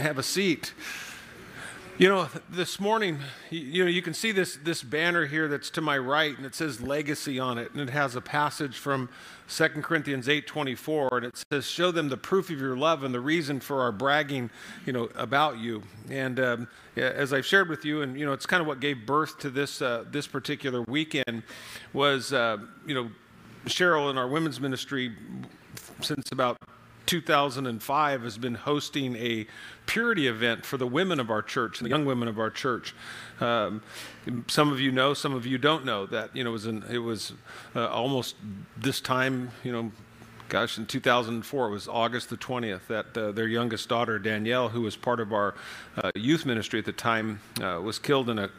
have a seat. You know, this morning, you know, you can see this, this banner here that's to my right, and it says legacy on it, and it has a passage from 2 Corinthians 8.24, and it says, show them the proof of your love and the reason for our bragging, you know, about you. And um, as I've shared with you, and, you know, it's kind of what gave birth to this, uh, this particular weekend was, uh, you know, Sherrill in our women's ministry since about 2005 has been hosting a purity event for the women of our church, and the young women of our church. Um, some of you know, some of you don't know that you know it was, in, it was uh, almost this time, you know, gosh, in 2004, it was August the 20th, that uh, their youngest daughter, Danielle, who was part of our uh, youth ministry at the time, uh, was killed in a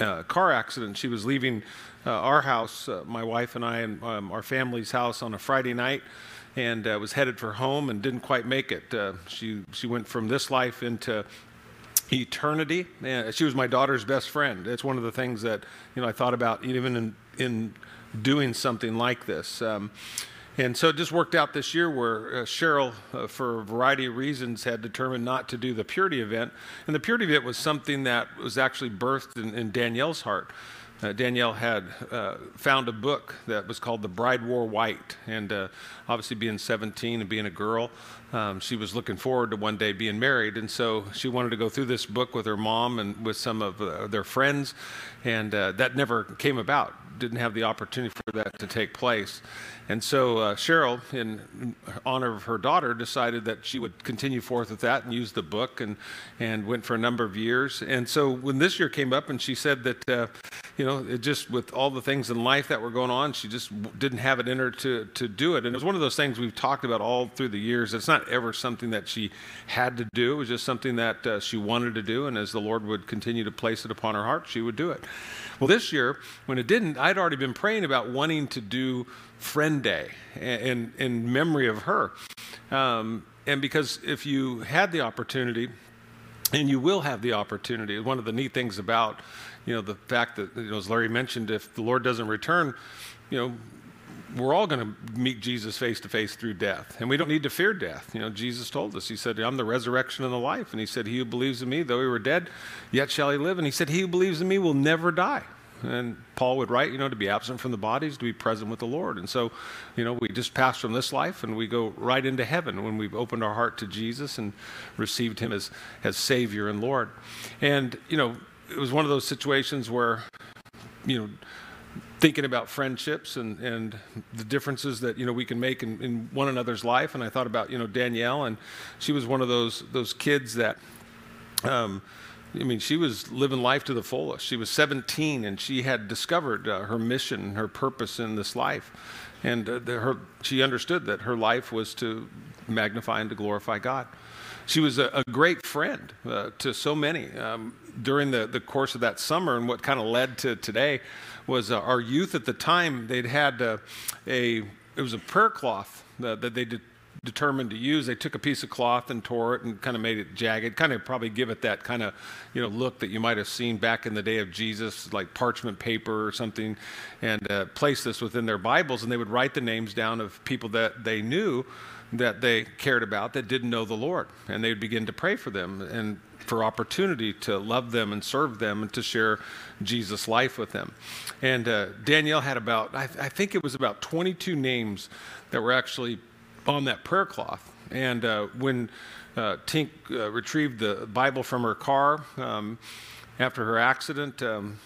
uh, car accident. She was leaving uh, our house, uh, my wife and I, and um, our family's house on a Friday night and uh, was headed for home and didn't quite make it. Uh, she, she went from this life into eternity. And she was my daughter's best friend. It's one of the things that you know I thought about even in, in doing something like this. Um, and so it just worked out this year where uh, Sherrill, uh, for a variety of reasons, had determined not to do the purity event. And the purity event was something that was actually birthed in, in Danielle's heart uh, Danielle had uh, found a book that was called The Bride Wore White. And uh, obviously, being 17 and being a girl, um, she was looking forward to one day being married. And so she wanted to go through this book with her mom and with some of uh, their friends. And uh, that never came about, didn't have the opportunity for that to take place. And so Sherrill, in honor of her daughter, decided that she would continue forth with that and use the book and, and went for a number of years. And so when this year came up and she said that, you know, it just with all the things in life that were going on, she just didn't have it in her to, to do it. And it was one of those things we've talked about all through the years. It's not ever something that she had to do, it was just something that uh, she wanted to do. And as the Lord would continue to place it upon her heart, she would do it. Well, this year, when it didn't, I'd already been praying about wanting to do Friend Day in, in memory of her. Um, and because if you had the opportunity, and you will have the opportunity, one of the neat things about, you know, the fact that, you know, as Larry mentioned, if the Lord doesn't return, you know, we're all going to meet Jesus face to face through death. And we don't need to fear death. You know, Jesus told us, He said, I'm the resurrection and the life. And He said, He who believes in me, though he were dead, yet shall he live. And He said, He who believes in me will never die. And Paul would write, you know, to be absent from the bodies, to be present with the Lord. And so, you know, we just pass from this life and we go right into heaven when we've opened our heart to Jesus and received him as, as Savior and Lord. And, you know, it was one of those situations where, you know, thinking about friendships and, and the differences that you know we can make in, in one another's life and i thought about you know danielle and she was one of those those kids that um, I mean, she was living life to the fullest. She was 17 and she had discovered uh, her mission, her purpose in this life. And uh, the, her, she understood that her life was to magnify and to glorify God. She was a, a great friend uh, to so many. Um, during the, the course of that summer, and what kind of led to today was uh, our youth at the time, they'd had uh, a, it was a prayer cloth uh, that they did determined to use, they took a piece of cloth and tore it and kind of made it jagged, kind of probably give it that kind of, you know, look that you might have seen back in the day of Jesus, like parchment paper or something, and uh, place this within their Bibles, and they would write the names down of people that they knew that they cared about that didn't know the Lord, and they would begin to pray for them. And for opportunity to love them and serve them and to share Jesus' life with them. And uh, Danielle had about, I, I think it was about 22 names that were actually on that prayer cloth. And uh, when uh, Tink uh, retrieved the Bible from her car um, after her accident, um,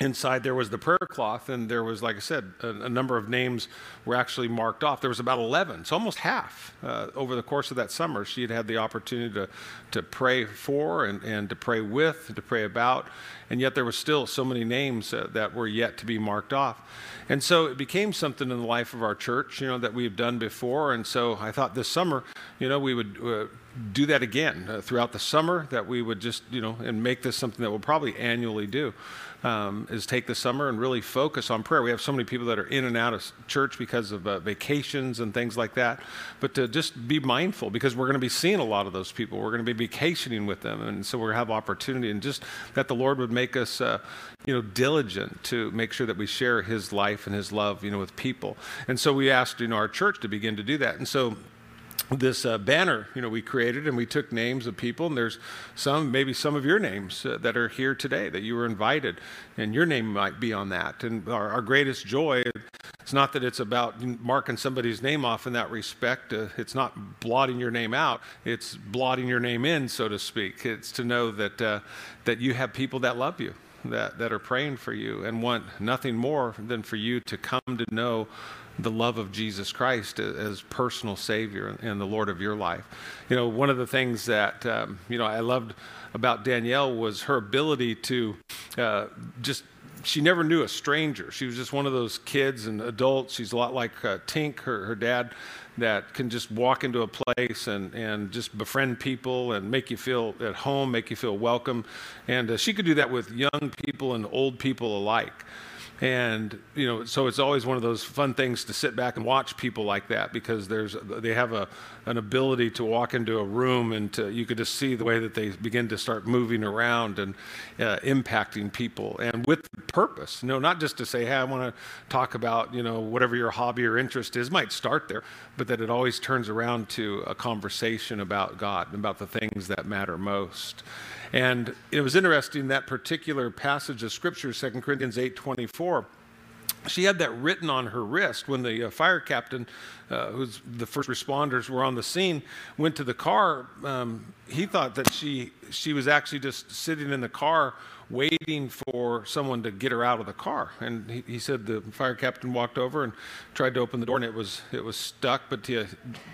inside there was the prayer cloth, and there was, like I said, a, a, number of names were actually marked off. There was about 11, so almost half uh, over the course of that summer. She had had the opportunity to, to pray for and, and to pray with, and to pray about, and yet there were still so many names uh, that were yet to be marked off. And so it became something in the life of our church, you know, that we've done before. And so I thought this summer, you know, we would uh, do that again uh, throughout the summer, that we would just, you know, and make this something that we'll probably annually do um, is take the summer and really focus on prayer. We have so many people that are in and out of church because of uh, vacations and things like that. But to just be mindful because we're going to be seeing a lot of those people. We're going to be vacationing with them. And so we're going to have opportunity and just that the Lord would make us, uh, you know, diligent to make sure that we share his life and his love, you know, with people. And so we asked, you know, our church to begin to do that. And so this uh, banner, you know, we created and we took names of people, and there's some, maybe some of your names uh, that are here today that you were invited, and your name might be on that. And our, our greatest joy, it's not that it's about marking somebody's name off in that respect. Uh, it's not blotting your name out. It's blotting your name in, so to speak. It's to know that uh, that you have people that love you, that that are praying for you, and want nothing more than for you to come to know the love of Jesus Christ as personal Savior and the Lord of your life. You know, one of the things that, um, you know, I loved about Danielle was her ability to uh, just she never knew a stranger. She was just one of those kids and adults. She's a lot like uh, Tink, her, her dad, that can just walk into a place and, and just befriend people and make you feel at home, make you feel welcome. And uh, she could do that with young people and old people alike. And, you know, so it's always one of those fun things to sit back and watch people like that because there's, they have a, an ability to walk into a room and to, you could just see the way that they begin to start moving around and uh, impacting people and with purpose. You know, not just to say, hey, I want to talk about, you know, whatever your hobby or interest is, might start there, but that it always turns around to a conversation about God, and about the things that matter most. And it was interesting that particular passage of scripture, 2 Corinthians 8 24 she had that written on her wrist when the uh, fire captain, uh, who's the first responders were on the scene, went to the car. Um, he thought that she she was actually just sitting in the car waiting for someone to get her out of the car. And he, he said the fire captain walked over and tried to open the door, and it was it was stuck, but the,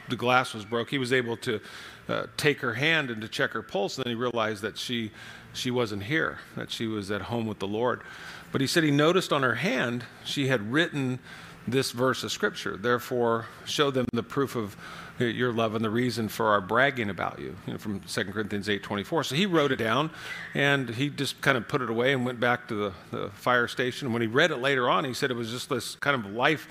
the glass was broke. He was able to uh, take her hand and to check her pulse. And then he realized that she, she wasn't here, that she was at home with the Lord. But he said he noticed on her hand she had written this verse of scripture. Therefore, show them the proof of your love and the reason for our bragging about you, you know, from 2 Corinthians 8.24. So he wrote it down, and he just kind of put it away and went back to the, the fire station. And when he read it later on, he said it was just this kind of life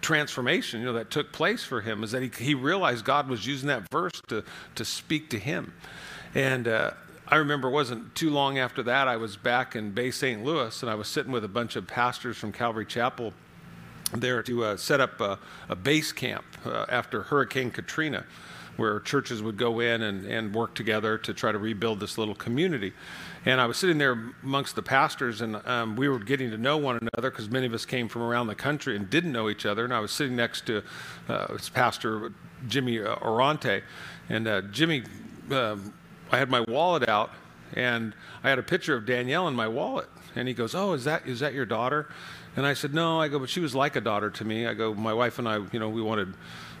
transformation, you know, that took place for him is that he, he realized God was using that verse to, to speak to him. And uh, I remember it wasn't too long after that, I was back in Bay St. Louis and I was sitting with a bunch of pastors from Calvary Chapel there to uh, set up a, a base camp uh, after Hurricane Katrina where churches would go in and, and work together to try to rebuild this little community. And I was sitting there amongst the pastors, and um, we were getting to know one another because many of us came from around the country and didn't know each other. And I was sitting next to uh, Pastor Jimmy uh, Orante, and uh, Jimmy, um, I had my wallet out, and I had a picture of Danielle in my wallet. And he goes, "Oh, is that is that your daughter?" And I said, "No." I go, "But she was like a daughter to me." I go, "My wife and I, you know, we wanted."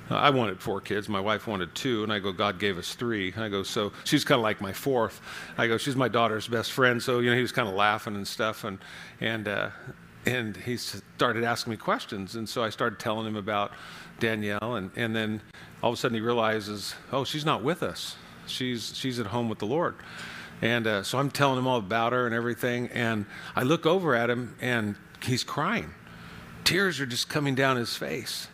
I wanted four kids. My wife wanted two. And I go, God gave us three. I go, so she's kind of like my fourth. I go, she's my daughter's best friend. So, you know, he was kind of laughing and stuff. And, and, uh, and he started asking me questions. And so I started telling him about Danielle. And, and then all of a sudden he realizes, oh, she's not with us. She's, she's at home with the Lord. And uh, so I'm telling him all about her and everything. And I look over at him and he's crying. Tears are just coming down his face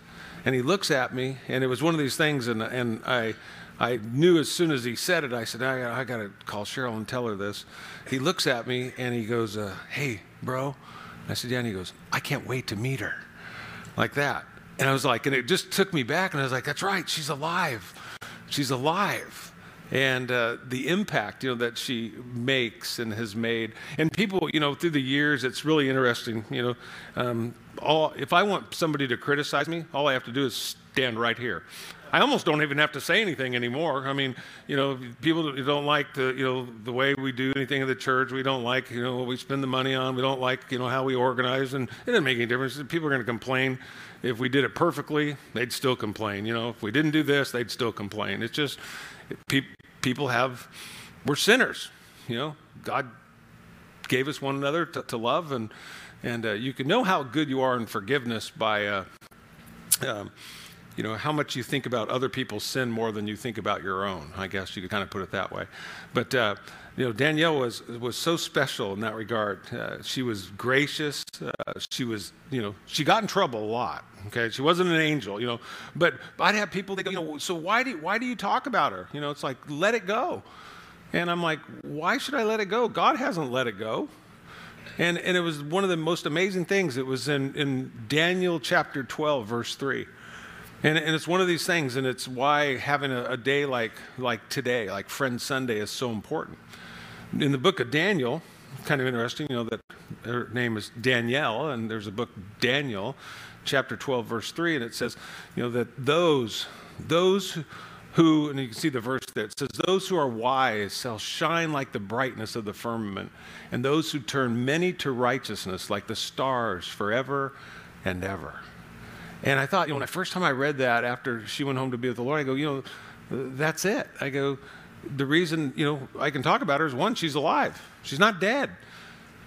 and he looks at me, and it was one of these things, and, and I, I knew as soon as he said it, I said, I, I got to call Sherrill and tell her this. He looks at me, and he goes, uh, Hey, bro. I said, Yeah, and he goes, I can't wait to meet her. Like that. And I was like, and it just took me back, and I was like, That's right, she's alive. She's alive and uh, the impact you know that she makes and has made and people you know through the years it's really interesting you know um, all if i want somebody to criticize me all i have to do is stand right here I almost don't even have to say anything anymore. I mean, you know, people don't like the, you know, the way we do anything in the church. We don't like, you know, what we spend the money on. We don't like, you know, how we organize, and it doesn't make any difference. People are going to complain. If we did it perfectly, they'd still complain. You know, if we didn't do this, they'd still complain. It's just pe- people have, we're sinners. You know, God gave us one another to, to love, and and uh, you can know how good you are in forgiveness by. Uh, um, you know, how much you think about other people's sin more than you think about your own. I guess you could kind of put it that way. But, uh, you know, Danielle was, was so special in that regard. Uh, she was gracious. Uh, she was, you know, she got in trouble a lot. Okay. She wasn't an angel, you know, but I'd have people that go, you know, so why do, why do you talk about her? You know, it's like, let it go. And I'm like, why should I let it go? God hasn't let it go. And, and it was one of the most amazing things. It was in, in Daniel chapter 12, verse 3 And, and it's one of these things, and it's why having a, a day like, like today, like Friend Sunday, is so important. In the book of Daniel, kind of interesting, you know, that her name is Danielle, and there's a book, Daniel, chapter 12, verse 3, and it says, you know, that those, those who, and you can see the verse there, it says, those who are wise shall shine like the brightness of the firmament, and those who turn many to righteousness like the stars forever and ever. And I thought, you know, when the first time I read that after she went home to be with the Lord, I go, you know, that's it. I go, the reason, you know, I can talk about her is one, she's alive. She's not dead.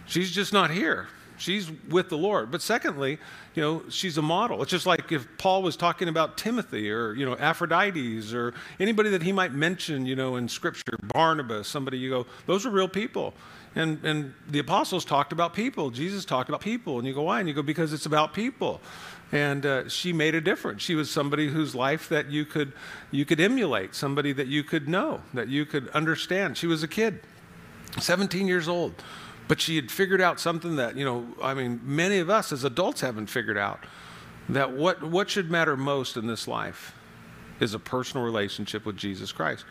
She's just not here. She's with the Lord. But secondly, you know, she's a model. It's just like if Paul was talking about Timothy or, you know, Epaphroditus or anybody that he might mention, you know, in Scripture, Barnabas, somebody you go, those are real people. And, and the apostles talked about people. Jesus talked about people. And you go, why? And you go, because it's about people. And uh, she made a difference. She was somebody whose life that you could, you could emulate, somebody that you could know, that you could understand. She was a kid, 17 years old. But she had figured out something that, you know, I mean, many of us as adults haven't figured out that what, what should matter most in this life is a personal relationship with Jesus Christ.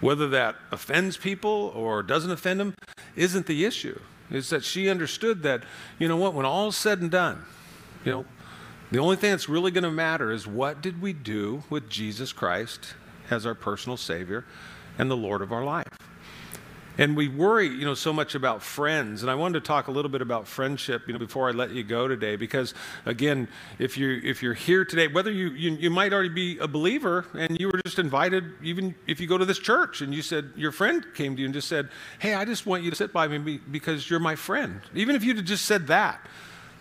Whether that offends people or doesn't offend them isn't the issue. It's that she understood that, you know what, when all's said and done, you know, the only thing that's really going to matter is what did we do with Jesus Christ as our personal Savior and the Lord of our life. And we worry, you know, so much about friends. And I wanted to talk a little bit about friendship, you know, before I let you go today, because again, if you're if you're here today, whether you, you you might already be a believer and you were just invited, even if you go to this church and you said your friend came to you and just said, "Hey, I just want you to sit by me because you're my friend." Even if you'd just said that,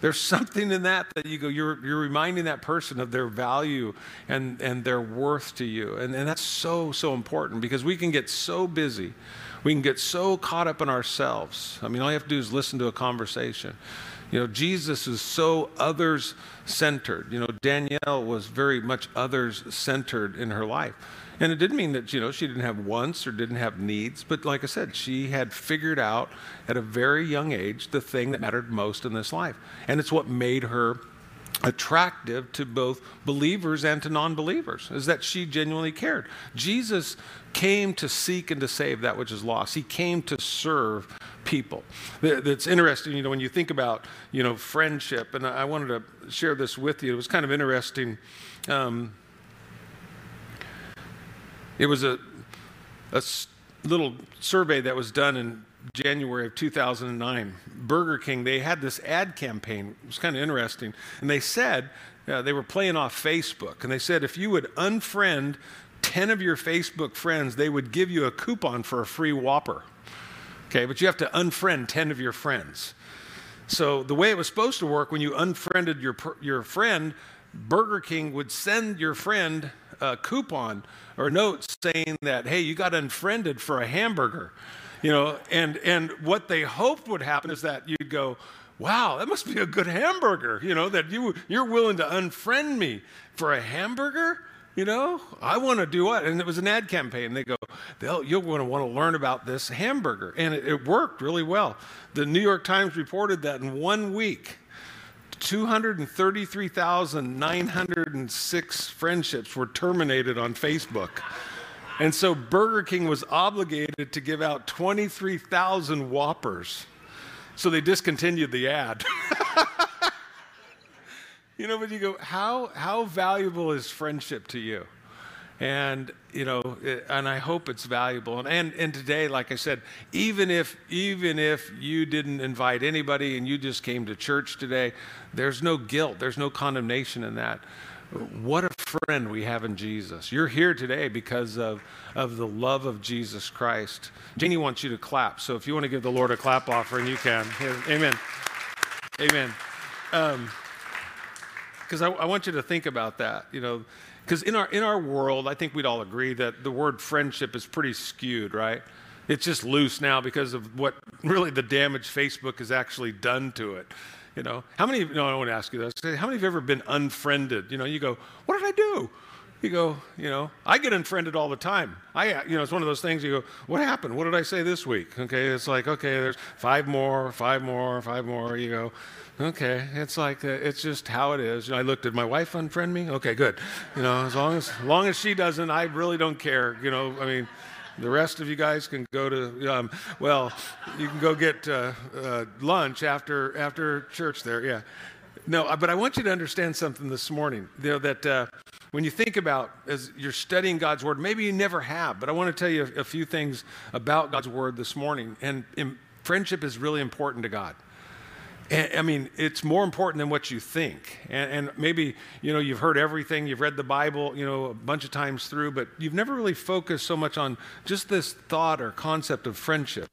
there's something in that that you go, you're, you're reminding that person of their value and, and their worth to you. And, and that's so, so important because we can get so busy we can get so caught up in ourselves. I mean, all you have to do is listen to a conversation. You know, Jesus is so others centered. You know, Danielle was very much others centered in her life. And it didn't mean that, you know, she didn't have wants or didn't have needs, but like I said, she had figured out at a very young age the thing that mattered most in this life. And it's what made her attractive to both believers and to non believers, is that she genuinely cared. Jesus came to seek and to save that which is lost. He came to serve people. That's interesting, you know, when you think about, you know, friendship, and I wanted to share this with you. It was kind of interesting. Um, it was a, a little survey that was done in January of 2009. Burger King, they had this ad campaign. It was kind of interesting. And they said, uh, they were playing off Facebook, and they said if you would unfriend 10 of your Facebook friends, they would give you a coupon for a free Whopper. Okay, but you have to unfriend 10 of your friends. So the way it was supposed to work, when you unfriended your, your friend, Burger King would send your friend a coupon or note saying that, hey, you got unfriended for a hamburger. You know, and, and what they hoped would happen is that you'd go, wow, that must be a good hamburger, you know, that you, you're willing to unfriend me for a hamburger? You know, I want to do what? And it was an ad campaign. They go, They'll, you're going to want to learn about this hamburger. And it, it worked really well. The New York Times reported that in one week, 233,906 friendships were terminated on Facebook. And so Burger King was obligated to give out 23,000 Whoppers. So they discontinued the ad. You know, but you go, how, how valuable is friendship to you? And, you know, eh, and I hope it's valuable. And, and, and today, like I said, even if, even if you didn't invite anybody and you just came to church today, there's no guilt, there's no condemnation in that. What a friend we have in Jesus. You're here today because of, of the love of Jesus Christ. Janie wants you to clap. So if you want to give the Lord a clap offering, you can. Amen. Amen. Um, because I, I, want you to think about that, you know, because in our in our world, I think we'd all agree that the word friendship is pretty skewed, right? It's just loose now because of what really the damage Facebook has actually done to it. You know, how many? No, I don't want to ask you this. How many of you have ever been unfriended? You know, you go, "What did I do?" You go, you know, I get unfriended all the time. I, you know, it's one of those things you go, what happened? What did I say this week? Okay, it's like, okay, there's five more, five more, five more. You go, okay, it's like, uh, it's just how it is. You know, I looked at my wife unfriend me. Okay, good. You know, as long as, as long as she doesn't, I really don't care. You know, I mean, the rest of you guys can go to, um, well, you can go get uh, uh, lunch after after church there. Yeah. No, uh, but I want you to understand something this morning. You know, that uh, when you think about as you're studying God's Word, maybe you never have, but I want to tell you a, a few things about God's Word this morning. And, and friendship is really important to God. And, I mean, it's more important than what you think. And, and, maybe, you know, you've heard everything, you've read the Bible, you know, a bunch of times through, but you've never really focused so much on just this thought or concept of friendship.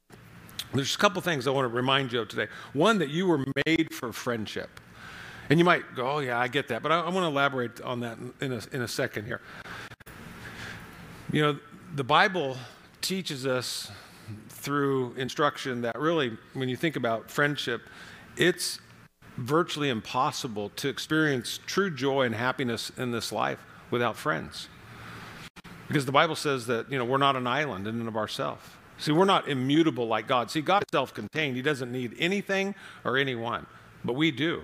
There's a couple things I want to remind you of today. One, that you were made for friendship. And you might go, oh, yeah, I get that. But I, I want to elaborate on that in a, in a second here. You know, the Bible teaches us through instruction that really, when you think about friendship, it's virtually impossible to experience true joy and happiness in this life without friends. Because the Bible says that, you know, we're not an island in and of ourselves. See, we're not immutable like God. See, God is self contained. He doesn't need anything or anyone, but we do.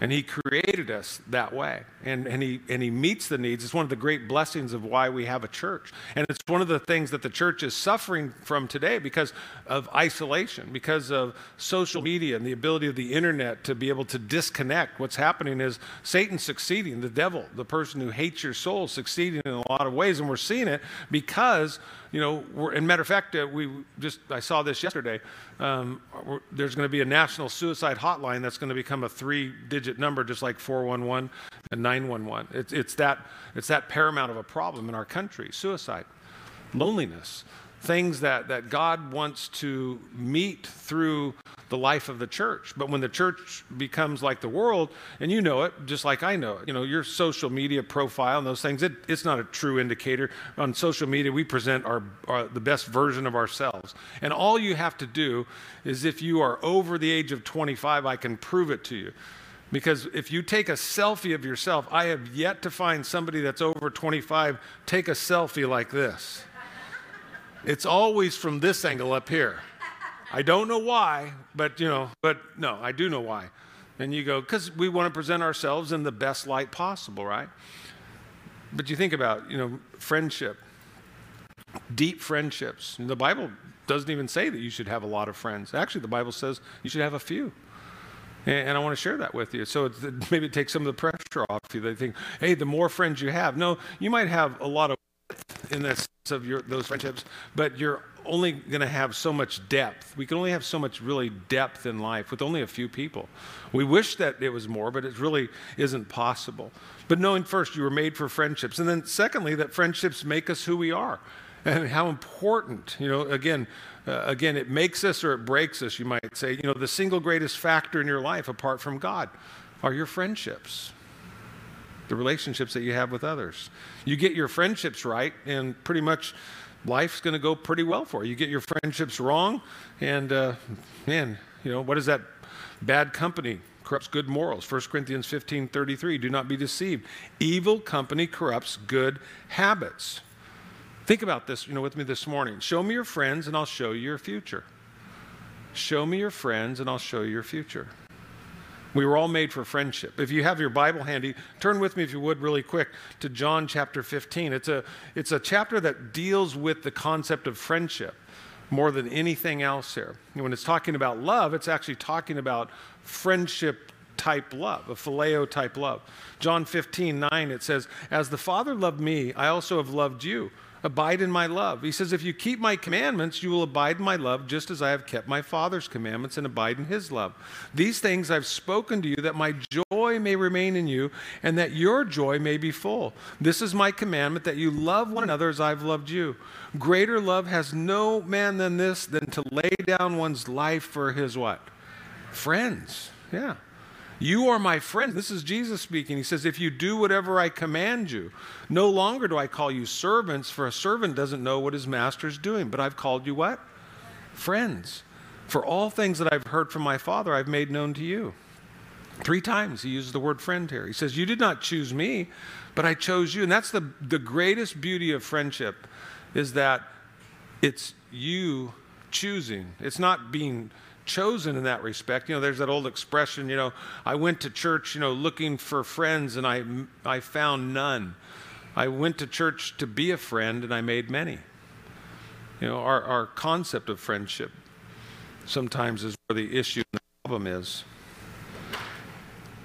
And he created us that way. And, and, he, and he meets the needs. It's one of the great blessings of why we have a church. And it's one of the things that the church is suffering from today because of isolation, because of social media and the ability of the internet to be able to disconnect. What's happening is Satan succeeding, the devil, the person who hates your soul, succeeding in a lot of ways. And we're seeing it because you know, we're, and matter of fact, uh, we just I saw this yesterday. Um, there's going to be a national suicide hotline that's going to become a three-digit number, just like 411 and 911. It's, it's that it's that paramount of a problem in our country: suicide, loneliness, things that that God wants to meet through the life of the church. But when the church becomes like the world, and you know it, just like I know it, you know, your social media profile and those things, it, it's not a true indicator. On social media, we present our, our, the best version of ourselves. And all you have to do is if you are over the age of 25, I can prove it to you. Because if you take a selfie of yourself, I have yet to find somebody that's over 25 take a selfie like this. It's always from this angle up here. I don't know why, but you know, but no, I do know why. And you go, because we want to present ourselves in the best light possible, right? But you think about, you know, friendship, deep friendships. The Bible doesn't even say that you should have a lot of friends. Actually, the Bible says you should have a few. And, I want to share that with you. So it, maybe take some of the pressure off you. They think, hey, the more friends you have. No, you might have a lot of in the sense of your, those friendships, but you're only going to have so much depth. We can only have so much really depth in life with only a few people. We wish that it was more, but it really isn't possible. But knowing first you were made for friendships, and then secondly that friendships make us who we are, and how important. You know, again, uh, again, it makes us or it breaks us. You might say, you know, the single greatest factor in your life apart from God are your friendships the relationships that you have with others. You get your friendships right, and pretty much life's going to go pretty well for you. You get your friendships wrong, and uh, man, you know, what is that? Bad company corrupts good morals. 1 Corinthians 15 33. Do not be deceived. Evil company corrupts good habits. Think about this, you know, with me this morning. Show me your friends, and I'll show you your future. Show me your friends, and I'll show you your future. We were all made for friendship. If you have your Bible handy, turn with me, if you would, really quick to John chapter 15. It's a, it's a chapter that deals with the concept of friendship more than anything else here. When it's talking about love, it's actually talking about friendship type love, a phileo type love. John 15, 9, it says, As the Father loved me, I also have loved you. Abide in my love. He says, If you keep my commandments, you will abide in my love, just as I have kept my Father's commandments and abide in his love. These things I've spoken to you, that my joy may remain in you, and that your joy may be full. This is my commandment, that you love one another as I've loved you. Greater love has no man than this, than to lay down one's life for his what? Friends. Yeah. You are my friend. This is Jesus speaking. He says, If you do whatever I command you, no longer do I call you servants, for a servant doesn't know what his master is doing, but I've called you what? Friends. For all things that I've heard from my Father, I've made known to you. Three times he uses the word friend here. He says, You did not choose me, but I chose you. And that's the, the greatest beauty of friendship is that it's you choosing. It's not being chosen in that respect. You know, there's that old expression, you know, I went to church, you know, looking for friends and I, I found none. I went to church to be a friend and I made many. You know, our, our concept of friendship sometimes is where the issue and the problem is.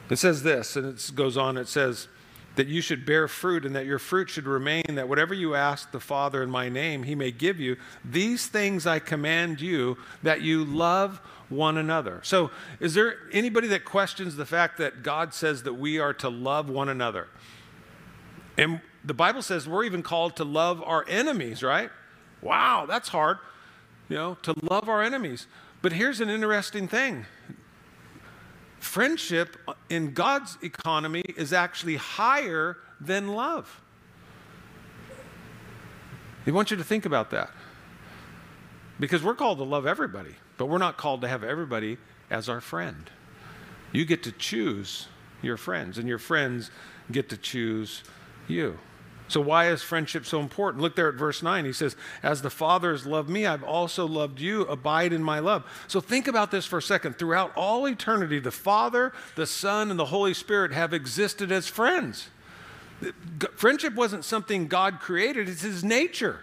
It says this, and it goes on, it says, that you should bear fruit and that your fruit should remain, that whatever you ask the Father in my name, he may give you. These things I command you, that you love one another. So, is there anybody that questions the fact that God says that we are to love one another? And the Bible says we're even called to love our enemies, right? Wow, that's hard, you know, to love our enemies. But here's an interesting thing friendship in God's economy is actually higher than love. I want you to think about that. Because we're called to love everybody, but we're not called to have everybody as our friend. You get to choose your friends, and your friends get to choose you. So, why is friendship so important? Look there at verse 9. He says, As the Father has loved me, I've also loved you. Abide in my love. So, think about this for a second. Throughout all eternity, the Father, the Son, and the Holy Spirit have existed as friends. Friendship wasn't something God created, it's His nature.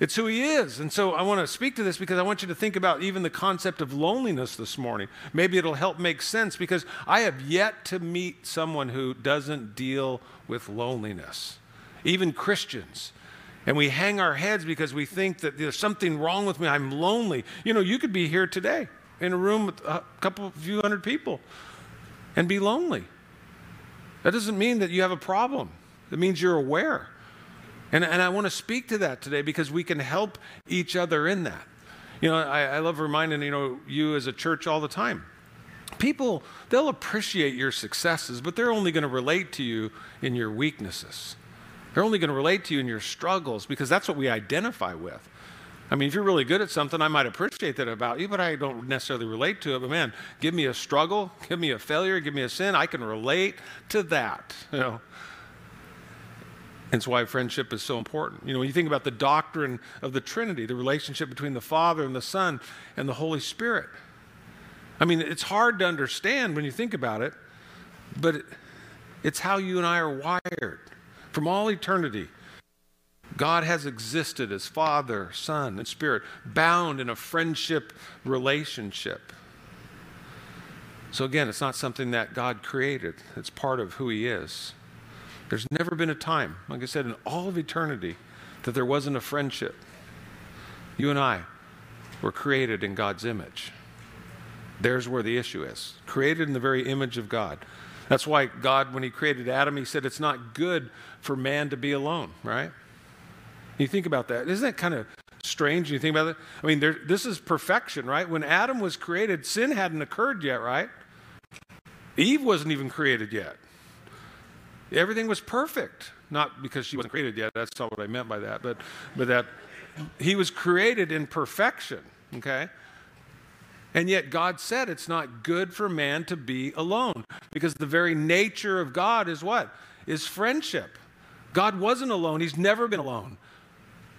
It's who he is. And so I want to speak to this because I want you to think about even the concept of loneliness this morning. Maybe it'll help make sense because I have yet to meet someone who doesn't deal with loneliness even Christians. And we hang our heads because we think that there's something wrong with me. I'm lonely. You know, you could be here today in a room with a couple, few hundred people and be lonely. That doesn't mean that you have a problem, it means you're aware. And, and I want to speak to that today because we can help each other in that. You know, I, I love reminding, you know, you as a church all the time. People, they'll appreciate your successes, but they're only going to relate to you in your weaknesses. They're only going to relate to you in your struggles because that's what we identify with. I mean, if you're really good at something, I might appreciate that about you, but I don't necessarily relate to it. But man, give me a struggle, give me a failure, give me a sin, I can relate to that. You know. It's why friendship is so important. You know, when you think about the doctrine of the Trinity, the relationship between the Father and the Son and the Holy Spirit. I mean, it's hard to understand when you think about it, but it's how you and I are wired. From all eternity, God has existed as Father, Son, and Spirit, bound in a friendship relationship. So, again, it's not something that God created, it's part of who He is. There's never been a time, like I said, in all of eternity, that there wasn't a friendship. You and I were created in God's image. There's where the issue is. Created in the very image of God. That's why God, when He created Adam, He said it's not good for man to be alone, right? You think about that. Isn't that kind of strange? You think about it? I mean, there, this is perfection, right? When Adam was created, sin hadn't occurred yet, right? Eve wasn't even created yet. Everything was perfect. Not because she wasn't created yet, that's not what I meant by that, but, but that he was created in perfection, okay? And yet, God said it's not good for man to be alone because the very nature of God is what? Is friendship. God wasn't alone, He's never been alone.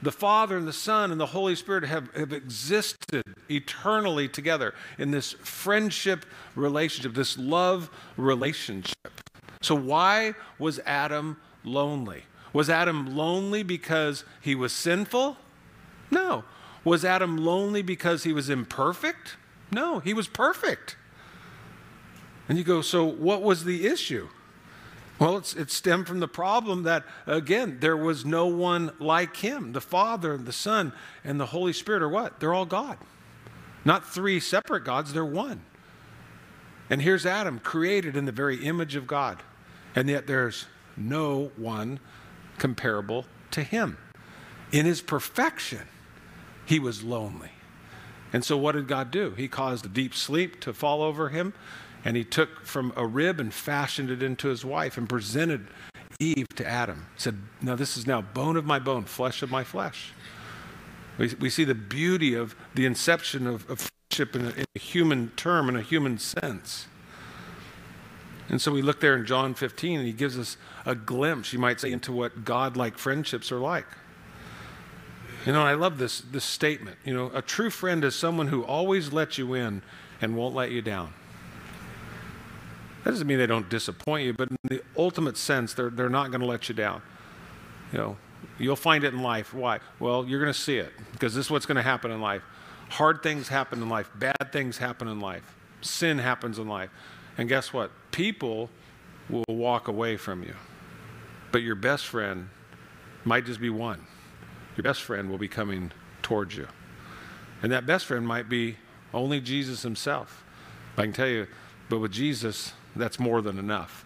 The Father and the Son and the Holy Spirit have, have existed eternally together in this friendship relationship, this love relationship. So, why was Adam lonely? Was Adam lonely because he was sinful? No. Was Adam lonely because he was imperfect? No, he was perfect. And you go, so what was the issue? Well, it stemmed from the problem that, again, there was no one like him. The Father, and the Son, and the Holy Spirit are what? They're all God. Not three separate gods, they're one. And here's Adam, created in the very image of God. And yet there's no one comparable to him. In his perfection, he was lonely. And so, what did God do? He caused a deep sleep to fall over him, and he took from a rib and fashioned it into his wife and presented Eve to Adam. He said, Now, this is now bone of my bone, flesh of my flesh. We, we see the beauty of the inception of, of friendship in a, in a human term, in a human sense. And so we look there in John 15, and he gives us a glimpse, you might say, into what God like friendships are like. You know, I love this, this statement. You know, a true friend is someone who always lets you in and won't let you down. That doesn't mean they don't disappoint you, but in the ultimate sense, they're, they're not going to let you down. You know, you'll find it in life. Why? Well, you're going to see it because this is what's going to happen in life. Hard things happen in life, bad things happen in life, sin happens in life. And guess what? People will walk away from you. But your best friend might just be one. Your best friend will be coming towards you. And that best friend might be only Jesus himself. I can tell you, but with Jesus, that's more than enough.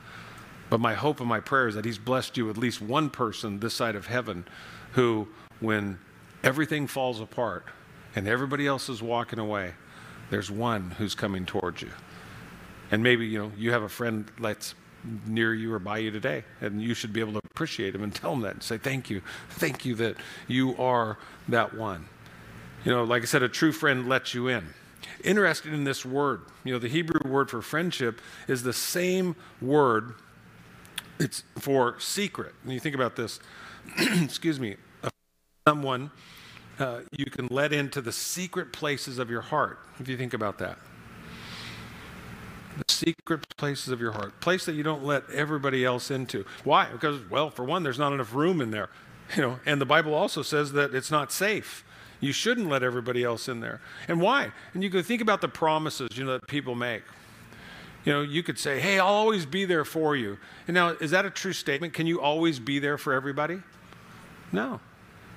But my hope and my prayer is that He's blessed you with at least one person this side of heaven who, when everything falls apart and everybody else is walking away, there's one who's coming towards you. And maybe, you know, you have a friend that's near you or by you today, and you should be able to appreciate him and tell him that and say, Thank you. Thank you that you are that one. You know, like I said, a true friend lets you in. Interested in this word, you know, the Hebrew word for friendship is the same word it's for secret. And you think about this, excuse me, someone uh, you can let into the secret places of your heart, if you think about that. Secret places of your heart, place that you don't let everybody else into. Why? Because, well, for one, there's not enough room in there. You know, and the Bible also says that it's not safe. You shouldn't let everybody else in there. And why? And you can think about the promises, you know, that people make. You know, you could say, hey, I'll always be there for you. And now, is that a true statement? Can you always be there for everybody? No.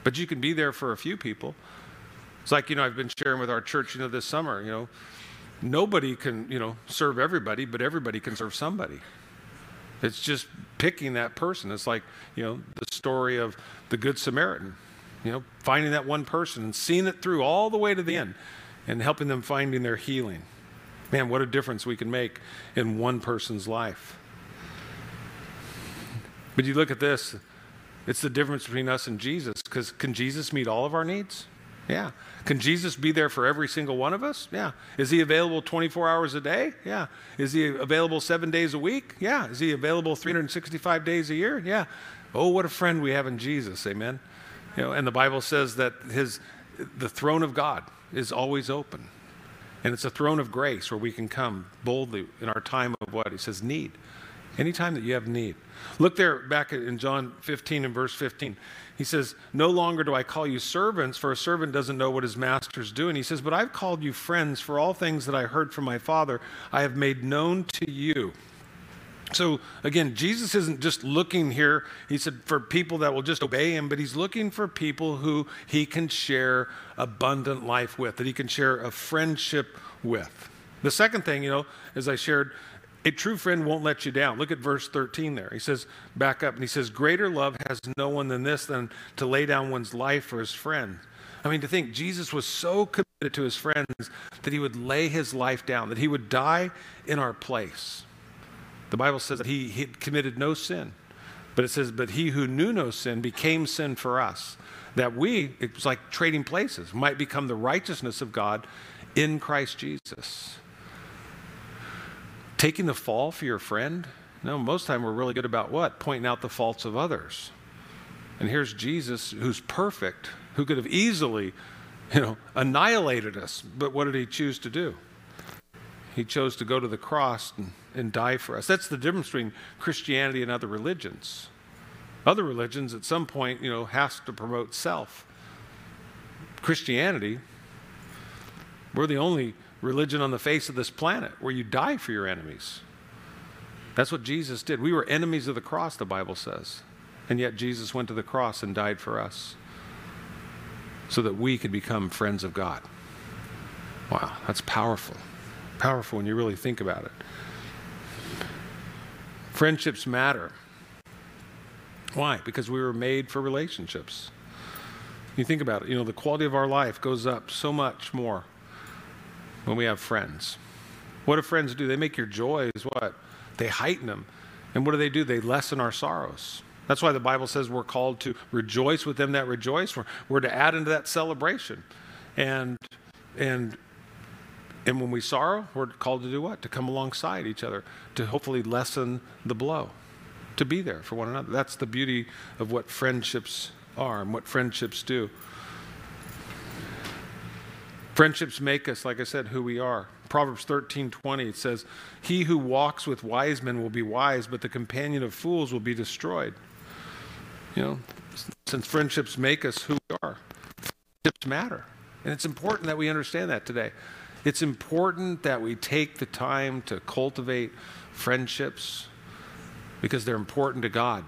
But you can be there for a few people. It's like, you know, I've been sharing with our church, you know, this summer, you know, nobody can, you know, serve everybody, but everybody can serve somebody. It's just picking that person. It's like, you know, the story of the Good Samaritan, you know, finding that one person and seeing it through all the way to the end and helping them finding their healing. Man, what a difference we can make in one person's life. But you look at this, it's the difference between us and Jesus, because can Jesus meet all of our needs? Yeah. Can Jesus be there for every single one of us? Yeah. Is he available 24 hours a day? Yeah. Is he available seven days a week? Yeah. Is he available 365 days a year? Yeah. Oh, what a friend we have in Jesus. Amen. You know, and the Bible says that his the throne of God is always open. And it's a throne of grace where we can come boldly in our time of what? He says, need. Anytime that you have need. Look there back in John 15 and verse 15. He says, No longer do I call you servants, for a servant doesn't know what his master's doing. He says, But I've called you friends, for all things that I heard from my Father I have made known to you. So again, Jesus isn't just looking here, he said, for people that will just obey him, but he's looking for people who he can share abundant life with, that he can share a friendship with. The second thing, you know, as I shared, a true friend won't let you down. Look at verse 13 there. He says, back up, and he says, Greater love has no one than this, than to lay down one's life for his friend. I mean, to think Jesus was so committed to his friends that he would lay his life down, that he would die in our place. The Bible says that he, he committed no sin. But it says, but he who knew no sin became sin for us. That we, it was like trading places, might become the righteousness of God in Christ Jesus. Taking the fall for your friend? No, most of the time we're really good about what? Pointing out the faults of others. And here's Jesus who's perfect, who could have easily, you know, annihilated us. But what did he choose to do? He chose to go to the cross and, and die for us. That's the difference between Christianity and other religions. Other religions, at some point, you know, has to promote self. Christianity, we're the only religion on the face of this planet where you die for your enemies. That's what Jesus did. We were enemies of the cross, the Bible says. And yet Jesus went to the cross and died for us so that we could become friends of God. Wow, that's powerful powerful when you really think about it. Friendships matter. Why? Because we were made for relationships. You think about it, you know, the quality of our life goes up so much more when we have friends. What do friends do? They make your joys what? They heighten them. And what do they do? They lessen our sorrows. That's why the Bible says we're called to rejoice with them that rejoice. We're, we're to add into that celebration. And and And when we sorrow, we're called to do what? To come alongside each other, to hopefully lessen the blow, to be there for one another. That's the beauty of what friendships are and what friendships do. Friendships make us, like I said, who we are. Proverbs 13 20, it says, He who walks with wise men will be wise, but the companion of fools will be destroyed. You know, since friendships make us who we are, friendships matter. And it's important that we understand that today. It's important that we take the time to cultivate friendships because they're important to God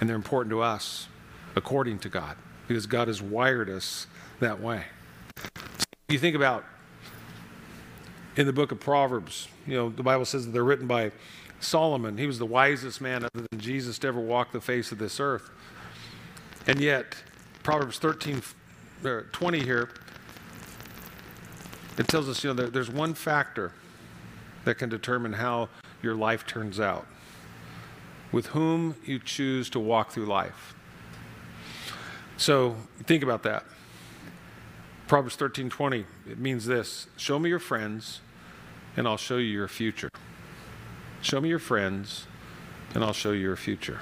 and they're important to us according to God because God has wired us that way. You think about in the book of Proverbs, you know, the Bible says that they're written by Solomon. He was the wisest man other than Jesus to ever walk the face of this earth. And yet, Proverbs 13, 20 here, it tells us, you know, there, there's one factor that can determine how your life turns out with whom you choose to walk through life. So think about that. Proverbs 13:20 it means this, show me your friends and I'll show you your future. Show me your friends and I'll show you your future.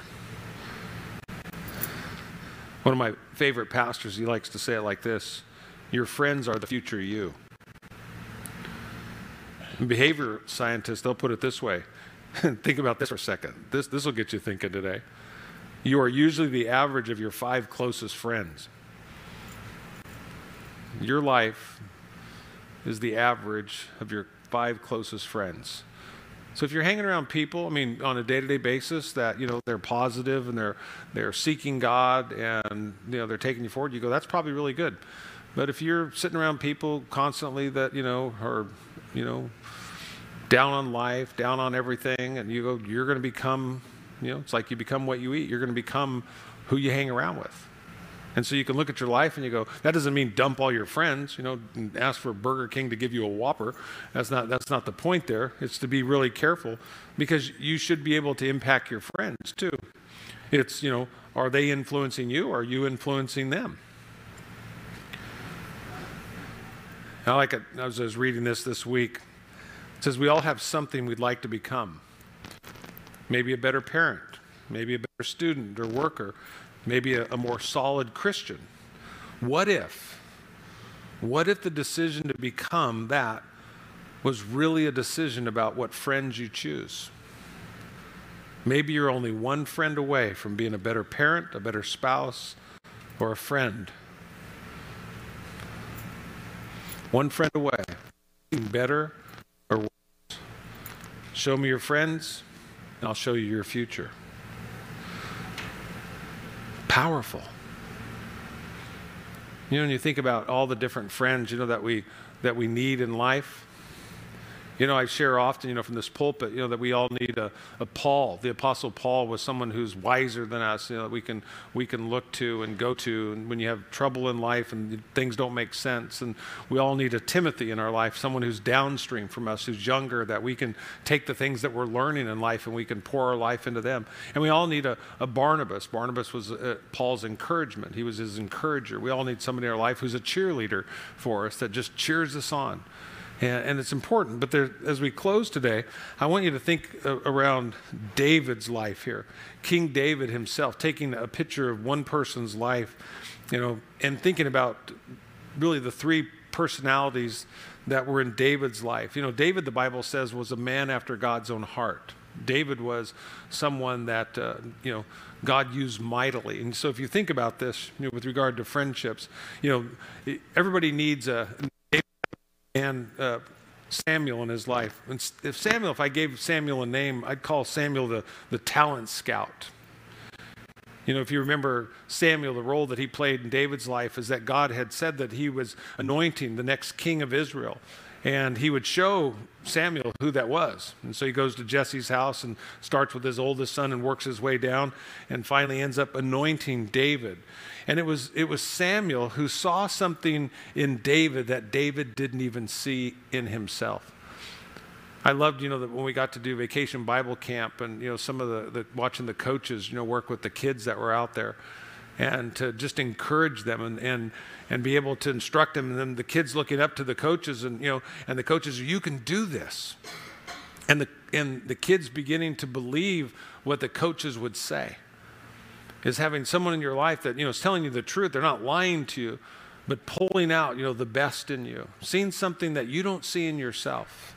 One of my favorite pastors, he likes to say it like this Your friends are the future you. And behavior scientists, they'll put it this way. Think about this for a second. This, this will get you thinking today. You are usually the average of your five closest friends. Your life is the average of your five closest friends. So if you're hanging around people, I mean, on a day-to-day basis, that you know they're positive and they're they're seeking God and you know they're taking you forward, you go, that's probably really good. But if you're sitting around people constantly that you know are you know down on life, down on everything, and you go, you're going to become, you know, it's like you become what you eat. You're going to become who you hang around with. And so you can look at your life and you go, that doesn't mean dump all your friends, you know, and ask for Burger King to give you a Whopper. That's not, that's not the point there. It's to be really careful because you should be able to impact your friends too. It's, you know, are they influencing you or are you influencing them? I like it. I was, I was reading this this week. It says we all have something we'd like to become. Maybe a better parent, maybe a better student or worker, maybe a, a more solid Christian. What if? What if the decision to become that was really a decision about what friends you choose? Maybe you're only one friend away from being a better parent, a better spouse, or a friend. One friend away, better or worse. Show me your friends, and I'll show you your future powerful. You know, when you think about all the different friends, you know, that we, that we need in life, you know, I share often, you know, from this pulpit, you know, that we all need a, a Paul. The Apostle Paul was someone who's wiser than us, you know, that we can, we can look to and go to and when you have trouble in life and things don't make sense. And we all need a Timothy in our life, someone who's downstream from us, who's younger, that we can take the things that we're learning in life and we can pour our life into them. And we all need a, a Barnabas. Barnabas was uh, Paul's encouragement. He was his encourager. We all need somebody in our life who's a cheerleader for us that just cheers us on. And, and it's important. But there, as we close today, I want you to think uh, around David's life here. King David himself, taking a picture of one person's life, you know, and thinking about really the three personalities that were in David's life. You know, David, the Bible says, was a man after God's own heart. David was someone that, uh, you know, God used mightily. And so if you think about this, you know, with regard to friendships, you know, everybody needs a and uh, Samuel in his life. And if Samuel, if I gave Samuel a name, I'd call Samuel the, the talent scout. You know, if you remember Samuel, the role that he played in David's life is that God had said that he was anointing the next king of Israel. And he would show Samuel who that was. And so he goes to Jesse's house and starts with his oldest son and works his way down and finally ends up anointing David. And it was, it was Samuel who saw something in David that David didn't even see in himself. I loved, you know, that when we got to do vacation Bible camp and, you know, some of the, the watching the coaches, you know, work with the kids that were out there. and to just encourage them and, and, and be able to instruct them. And then the kids looking up to the coaches and, you know, and the coaches, you can do this. And the, and the kids beginning to believe what the coaches would say is having someone in your life that, you know, is telling you the truth. They're not lying to you, but pulling out, you know, the best in you, seeing something that you don't see in yourself.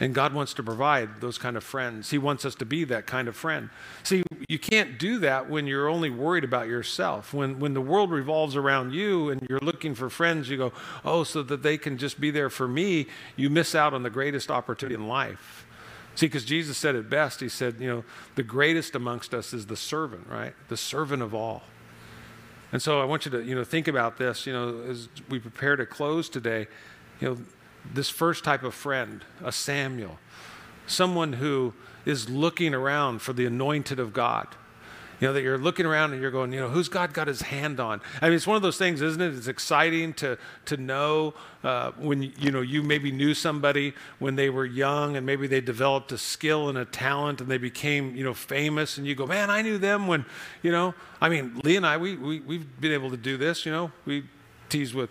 And God wants to provide those kind of friends. He wants us to be that kind of friend. See, you can't do that when you're only worried about yourself. When, when the world revolves around you and you're looking for friends, you go, oh, so that they can just be there for me, you miss out on the greatest opportunity in life. See, because Jesus said it best. He said, you know, the greatest amongst us is the servant, right? The servant of all. And so I want you to, you know, think about this, you know, as we prepare to close today, you know, this first type of friend, a Samuel, someone who is looking around for the anointed of God. You know, that you're looking around and you're going, you know, who's God got his hand on? I mean, it's one of those things, isn't it? It's exciting to, to know uh, when, you know, you maybe knew somebody when they were young and maybe they developed a skill and a talent and they became, you know, famous and you go, man, I knew them when, you know, I mean, Lee and I, we, we, we've been able to do this, you know, we tease with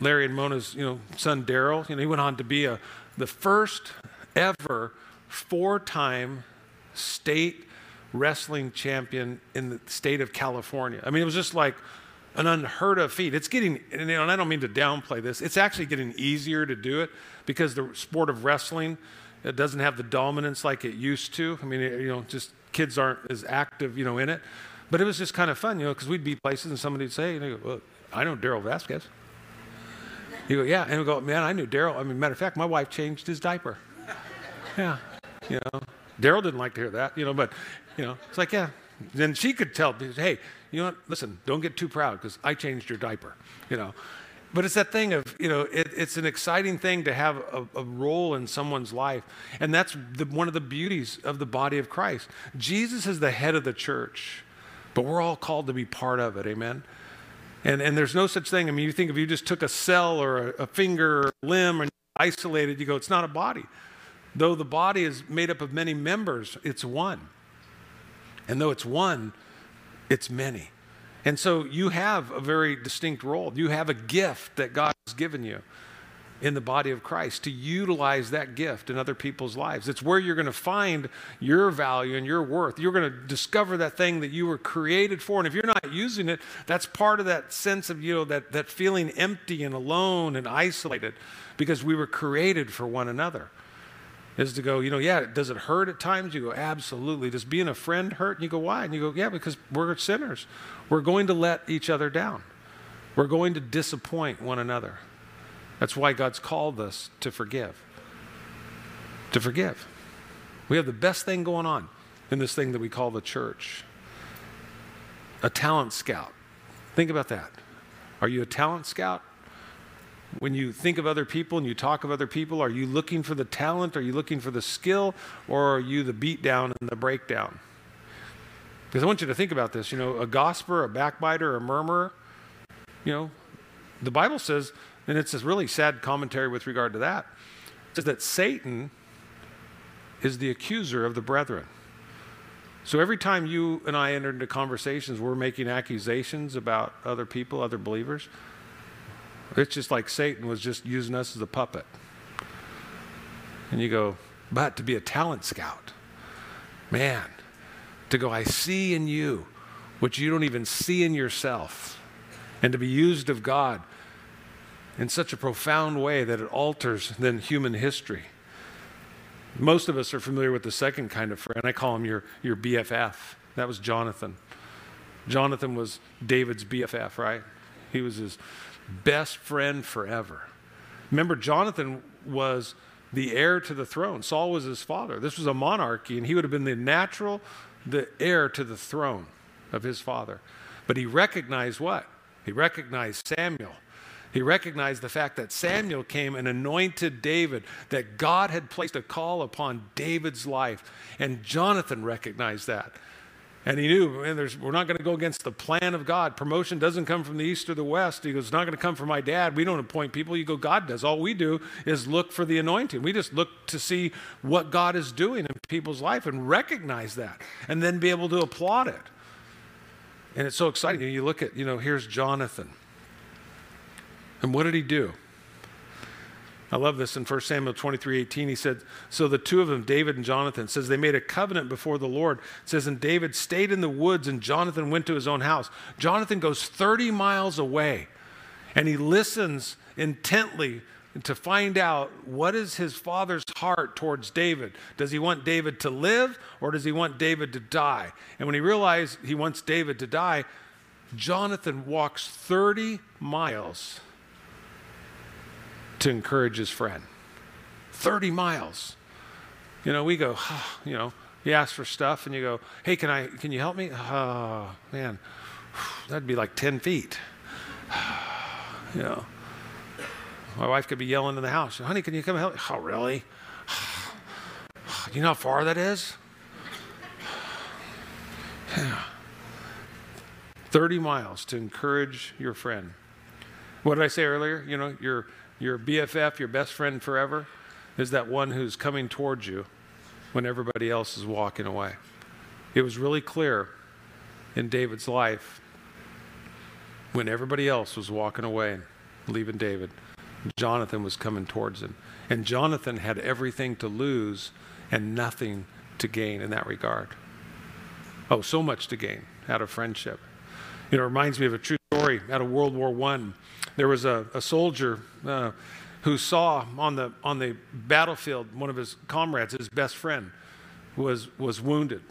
Larry and Mona's, you know, son Daryl. You know, he went on to be a, the first ever four-time state wrestling champion in the state of California. I mean, it was just like an unheard of feat. It's getting, and, I don't mean to downplay this, it's actually getting easier to do it because the sport of wrestling it doesn't have the dominance like it used to. I mean, you know, just kids aren't as active, you know, in it. But it was just kind of fun, you know, because we'd be places and somebody would say, you know, well, I know Daryl Vasquez. You go, yeah. And we go, man, I knew Daryl. I mean, matter of fact, my wife changed his diaper. Yeah. You know, Daryl didn't like to hear that, you know, but, you know, it's like, yeah. Then she could tell, hey, you know what? Listen, don't get too proud because I changed your diaper, you know. But it's that thing of, you know, it, it's an exciting thing to have a, a role in someone's life. And that's the, one of the beauties of the body of Christ. Jesus is the head of the church, but we're all called to be part of it. Amen. And, and there's no such thing. I mean, you think if you just took a cell or a, a finger or a limb and isolated, you go, it's not a body. Though the body is made up of many members, it's one. And though it's one, it's many. And so you have a very distinct role. You have a gift that God has given you in the body of Christ to utilize that gift in other people's lives. It's where you're going to find your value and your worth. You're going to discover that thing that you were created for. And if you're not using it, that's part of that sense of, you know, that, that feeling empty and alone and isolated because we were created for one another. Is to go, you know, yeah, does it hurt at times? You go, absolutely. Does being a friend hurt? And you go, why? And you go, yeah, because we're sinners. We're going to let each other down. We're going to disappoint one another. That's why God's called us to forgive. To forgive. We have the best thing going on in this thing that we call the church a talent scout. Think about that. Are you a talent scout? When you think of other people and you talk of other people, are you looking for the talent? Are you looking for the skill? Or are you the beatdown and the breakdown? Because I want you to think about this. You know, a gossiper, a backbiter, a murmurer, you know, the Bible says and it's a really sad commentary with regard to that. Says that Satan is the accuser of the brethren. So every time you and I enter into conversations, we're making accusations about other people, other believers. It's just like Satan was just using us as a puppet. And you go, but to be a talent scout, man, to go, I see in you what you don't even see in yourself, and to be used of God in such a profound way that it alters then human history. Most of us are familiar with the second kind of friend. I call him your, your BFF. That was Jonathan. Jonathan was David's BFF, right? He was his best friend forever. Remember, Jonathan was the heir to the throne. Saul was his father. This was a monarchy, and he would have been the natural, the heir to the throne of his father. But he recognized what? He recognized Samuel. He recognized the fact that Samuel came and anointed David, that God had placed a call upon David's life. And Jonathan recognized that. And he knew, man, we're not going to go against the plan of God. Promotion doesn't come from the east or the west. He goes, it's not going to come from my dad. We don't appoint people. You go, God does. All we do is look for the anointing. We just look to see what God is doing in people's life and recognize that and then be able to applaud it. And it's so exciting. You look at, you know, here's Jonathan. And what did he do? I love this in 1 Samuel 23 18. He said, So the two of them, David and Jonathan, says they made a covenant before the Lord. It says, And David stayed in the woods, and Jonathan went to his own house. Jonathan goes 30 miles away, and he listens intently to find out what is his father's heart towards David. Does he want David to live, or does he want David to die? And when he realized he wants David to die, Jonathan walks 30 miles to encourage his friend. 30 miles. You know, we go, oh, you know, he asks for stuff and you go, hey, can I, can you help me? Oh, man, that'd be like 10 feet. you know, my wife could be yelling in the house, honey, can you come help? Me? Oh, really? you know how far that is? Yeah. 30 miles to encourage your friend. What did I say earlier? You know, your your BFF, your best friend forever, is that one who's coming towards you when everybody else is walking away. It was really clear in David's life when everybody else was walking away and leaving David, Jonathan was coming towards him. And Jonathan had everything to lose and nothing to gain in that regard. Oh, so much to gain out of friendship. You know, it reminds me of a true story out of World War I there was a, a soldier uh, who saw on the, on the battlefield one of his comrades, his best friend, was, was wounded.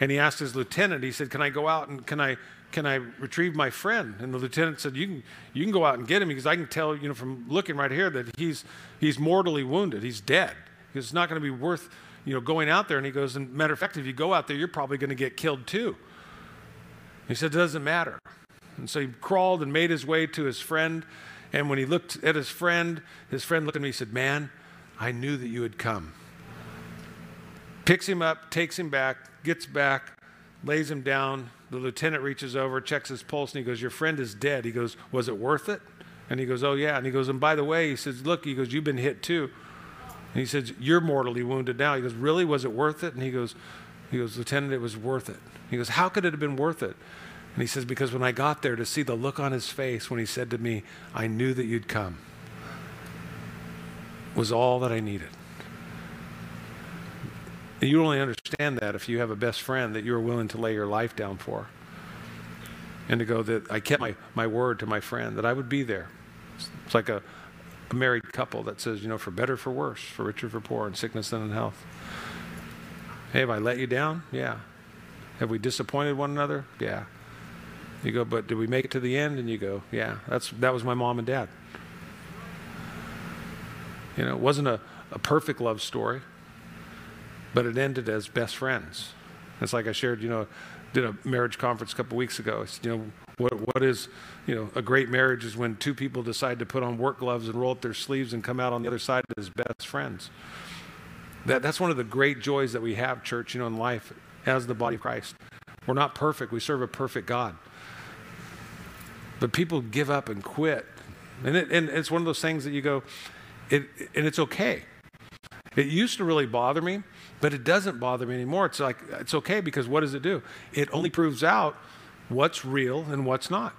And he asked his lieutenant, he said, Can I go out and can I, can I retrieve my friend? And the lieutenant said, you can, you can go out and get him because I can tell, you know, from looking right here that he's, he's mortally wounded. He's dead. It's not going to be worth, you know, going out there. And he goes, and matter of fact, if you go out there, you're probably going to get killed too. He said, it doesn't matter. And so he crawled and made his way to his friend. And when he looked at his friend, his friend looked at me and said, Man, I knew that you had come. Picks him up, takes him back, gets back, lays him down. The lieutenant reaches over, checks his pulse, and he goes, Your friend is dead. He goes, Was it worth it? And he goes, Oh, yeah. And he goes, And by the way, he says, Look, he goes, You've been hit too. And he says, You're mortally wounded now. He goes, Really? Was it worth it? And he goes, he goes, Lieutenant, it was worth it. He goes, How could it have been worth it? And he says, Because when I got there to see the look on his face when he said to me, I knew that you'd come, was all that I needed. And you only understand that if you have a best friend that you're willing to lay your life down for. And to go that I kept my, my word to my friend that I would be there. It's like a, a married couple that says, you know, for better, for worse, for richer, for poor, in sickness and in health. Hey, have I let you down? Yeah. Have we disappointed one another? Yeah. You go, but did we make it to the end? And you go, yeah, that's, that was my mom and dad. You know, it wasn't a, a perfect love story, but it ended as best friends. It's like I shared, you know, did a marriage conference a couple weeks ago. It's, you know, what, what is, you know, a great marriage is when two people decide to put on work gloves and roll up their sleeves and come out on the other side as best friends. That, that's one of the great joys that we have, church, you know, in life as the body of Christ. We're not perfect. We serve a perfect God. But people give up and quit. And, it, and it's one of those things that you go, it, and it's okay. It used to really bother me, but it doesn't bother me anymore. It's like, it's okay because what does it do? It only proves out what's real and what's not.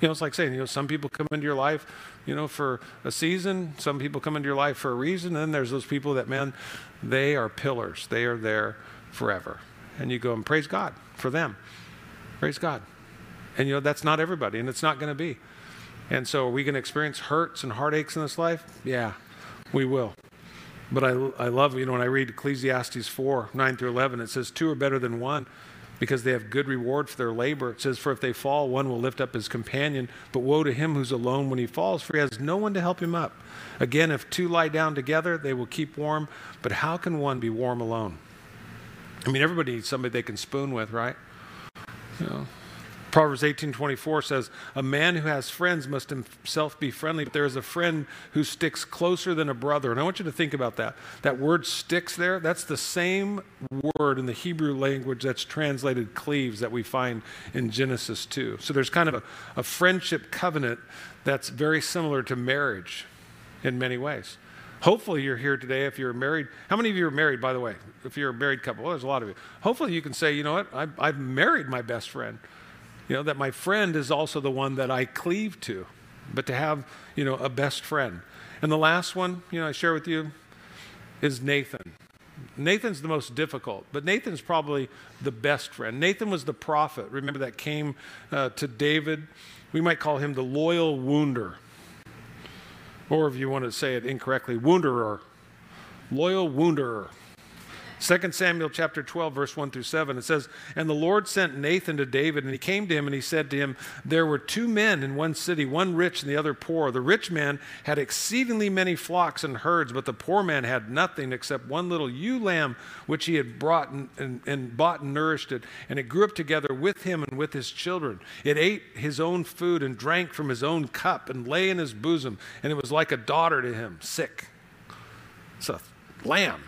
You know, it's like saying, you know, some people come into your life, you know, for a season. Some people come into your life for a reason. And then there's those people that, man, they are pillars. They are there forever. And you go and praise God for them. Praise God. And you know, that's not everybody, and it's not going to be. And so, are we going to experience hurts and heartaches in this life? Yeah, we will. But I, I love, you know, when I read Ecclesiastes 4 9 through 11, it says, Two are better than one because they have good reward for their labor. It says, For if they fall, one will lift up his companion. But woe to him who's alone when he falls, for he has no one to help him up. Again, if two lie down together, they will keep warm. But how can one be warm alone? I mean, everybody needs somebody they can spoon with, right? You know, Proverbs 18:24 says, "A man who has friends must himself be friendly, but there is a friend who sticks closer than a brother." And I want you to think about that. That word sticks there, that's the same word in the Hebrew language that's translated cleaves that we find in Genesis 2. So there's kind of a, a friendship covenant that's very similar to marriage in many ways. Hopefully, you're here today if you're married. How many of you are married, by the way? If you're a married couple, well, there's a lot of you. Hopefully, you can say, you know what, I've, I've married my best friend you know, that my friend is also the one that I cleave to, but to have, you know, a best friend. And the last one, you know, I share with you is Nathan. Nathan's the most difficult, but Nathan's probably the best friend. Nathan was the prophet, remember, that came uh, to David. We might call him the loyal wounder. Or if you want to say it incorrectly, wounderer. Loyal wounderer. 2 Samuel chapter 12, verse 1 through 7, it says, And the Lord sent Nathan to David, and he came to him, and he said to him, There were two men in one city, one rich and the other poor. The rich man had exceedingly many flocks and herds, but the poor man had nothing except one little ewe lamb, which he had brought and, and, and bought and nourished it. And it grew up together with him and with his children. It ate his own food and drank from his own cup and lay in his bosom, and it was like a daughter to him, sick. It's a lamb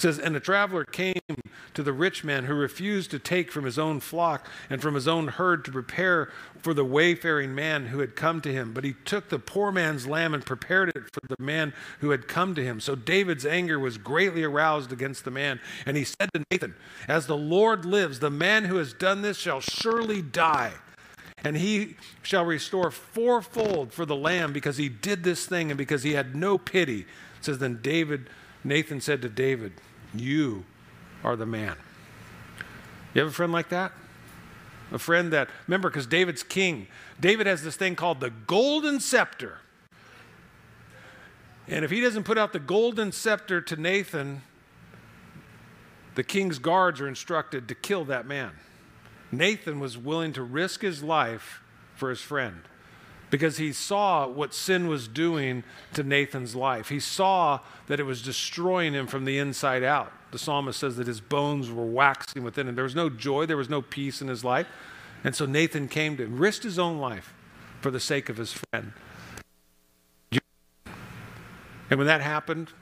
says, And the traveler came to the rich man who refused to take from his own flock and from his own herd to prepare for the wayfaring man who had come to him. But he took the poor man's lamb and prepared it for the man who had come to him. So David's anger was greatly aroused against the man. And he said to Nathan, As the Lord lives, the man who has done this shall surely die and he shall restore fourfold for the lamb because he did this thing and because he had no pity. It says then David, Nathan said to David, you are the man. You have a friend like that? A friend that, remember, because David's king. David has this thing called the golden scepter. And if he doesn't put out the golden scepter to Nathan, the king's guards are instructed to kill that man. Nathan was willing to risk his life for his friend because he saw what sin was doing to Nathan's life. He saw that it was destroying him from the inside out. The psalmist says that his bones were waxing within him. There was no joy, there was no peace in his life. And so Nathan came to him, risked his own life for the sake of his friend. And when that happened,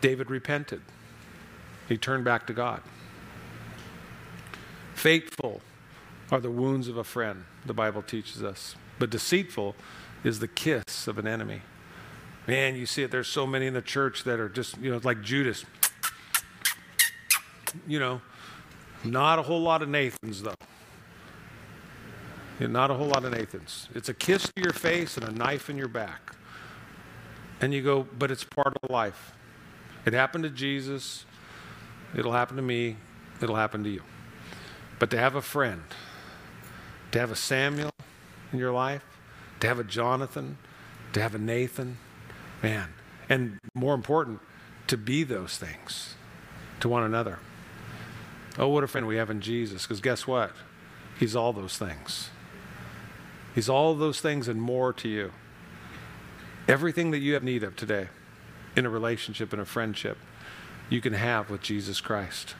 David repented. He turned back to God. Faithful are the wounds of a friend, the Bible teaches us. But deceitful is the kiss of an enemy. Man, you see it. There's so many in the church that are just, you know, like Judas. You know, not a whole lot of Nathans, though. Yeah, not a whole lot of Nathans. It's a kiss to your face and a knife in your back. And you go, but it's part of life. It happened to Jesus. It'll happen to me. It'll happen to you. But to have a friend, to have a Samuel, in your life, to have a Jonathan, to have a Nathan, man. And more important, to be those things to one another. Oh, what a friend we have in Jesus, because guess what? He's all those things. He's all those things and more to you. Everything that you have need of today in a relationship, in a friendship, you can have with Jesus Christ.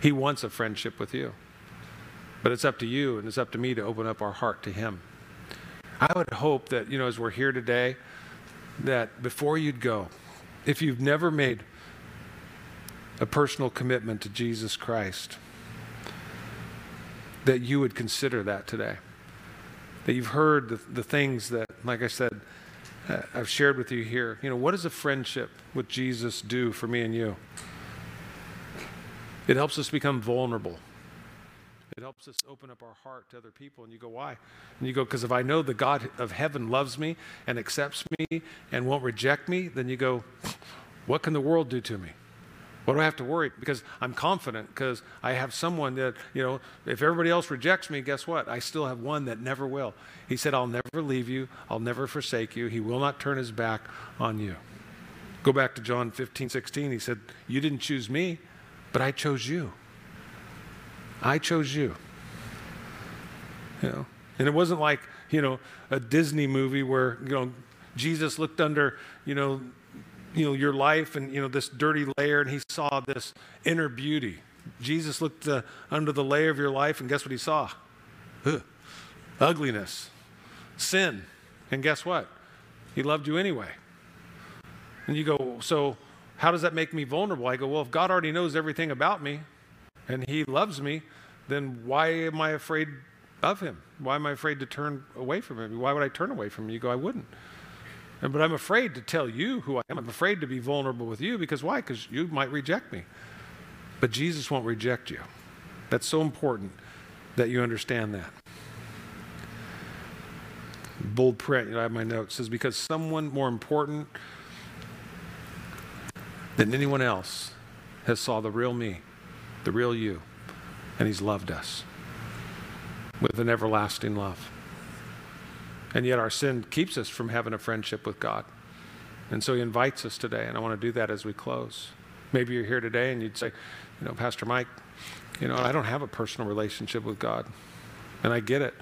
He wants a friendship with you. But it's up to you and it's up to me to open up our heart to Him. I would hope that, you know, as we're here today, that before you'd go, if you've never made a personal commitment to Jesus Christ, that you would consider that today. That you've heard the, the things that, like I said, uh, I've shared with you here. You know, what does a friendship with Jesus do for me and you? It helps us become vulnerable. It helps us open up our heart to other people. And you go, why? And you go, because if I know the God of heaven loves me and accepts me and won't reject me, then you go, what can the world do to me? What do I have to worry? Because I'm confident because I have someone that, you know, if everybody else rejects me, guess what? I still have one that never will. He said, I'll never leave you. I'll never forsake you. He will not turn his back on you. Go back to John 15, 16. He said, You didn't choose me, but I chose you. I chose you. You know, and it wasn't like, you know, a Disney movie where, you know, Jesus looked under, you know, you know, your life and, you know, this dirty layer and he saw this inner beauty. Jesus looked uh, under the layer of your life and guess what he saw? ugh, ugliness, sin. And guess what? He loved you anyway. And you go, so how does that make me vulnerable? I go, well, if God already knows everything about me and He loves me, then why am I afraid of Him? Why am I afraid to turn away from Him? Why would I turn away from Him? You go, I wouldn't. And, but I'm afraid to tell you who I am. I'm afraid to be vulnerable with you because why? Because you might reject me. But Jesus won't reject you. That's so important that you understand that. Bold print, you know, I have my notes, says, because someone more important than anyone else has saw the real me, the real you, and he's loved us with an everlasting love. And yet our sin keeps us from having a friendship with God. And so he invites us today, and I want to do that as we close. Maybe you're here today and you'd say, you know, Pastor Mike, you know, I don't have a personal relationship with God. And I get it.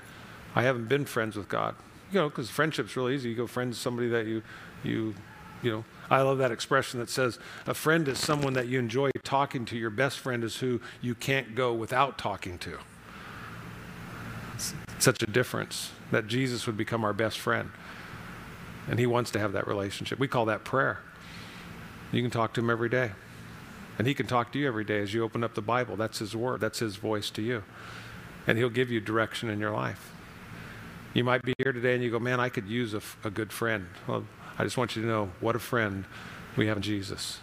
I haven't been friends with God. You know, because friendship's really easy. You go friends with somebody that you, you, you know, I love that expression that says a friend is someone that you enjoy talking to. Your best friend is who you can't go without talking to. It's such a difference that Jesus would become our best friend. And he wants to have that relationship. We call that prayer. You can talk to him every day. And he can talk to you every day as you open up the Bible. That's his word, that's his voice to you. And he'll give you direction in your life. You might be here today and you go, man, I could use a, a good friend. Well, I just want you to know what a friend we have in Jesus.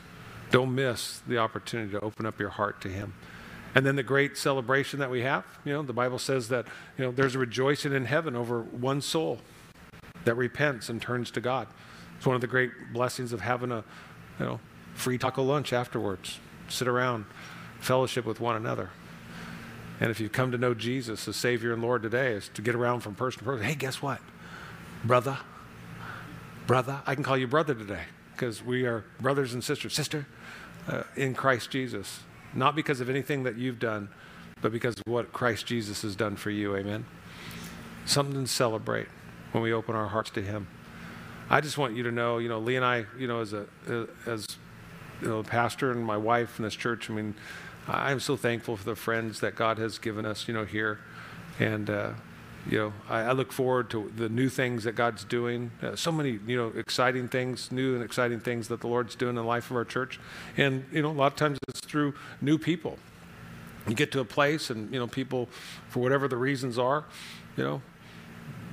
Don't miss the opportunity to open up your heart to him. And then the great celebration that we have, you know, the Bible says that, you know, there's a rejoicing in heaven over one soul that repents and turns to God. It's one of the great blessings of having a, you know, free taco lunch afterwards. Sit around, fellowship with one another. And if you've come to know Jesus as Savior and Lord today, is to get around from person to person. Hey, guess what? Brother, brother, I can call you brother today because we are brothers and sisters. Sister, uh, in Christ Jesus. Not because of anything that you've done, but because of what Christ Jesus has done for you. Amen. Something to celebrate when we open our hearts to Him. I just want you to know, you know, Lee and I, you know, as a as you know, pastor and my wife in this church. I mean, I'm so thankful for the friends that God has given us, you know, here, and uh, you know, I, I, look forward to the new things that God's doing. Uh, so many, you know, exciting things, new and exciting things that the Lord's doing in the life of our church, and you know, a lot of times it's through new people. You get to a place, and you know, people, for whatever the reasons are, you know,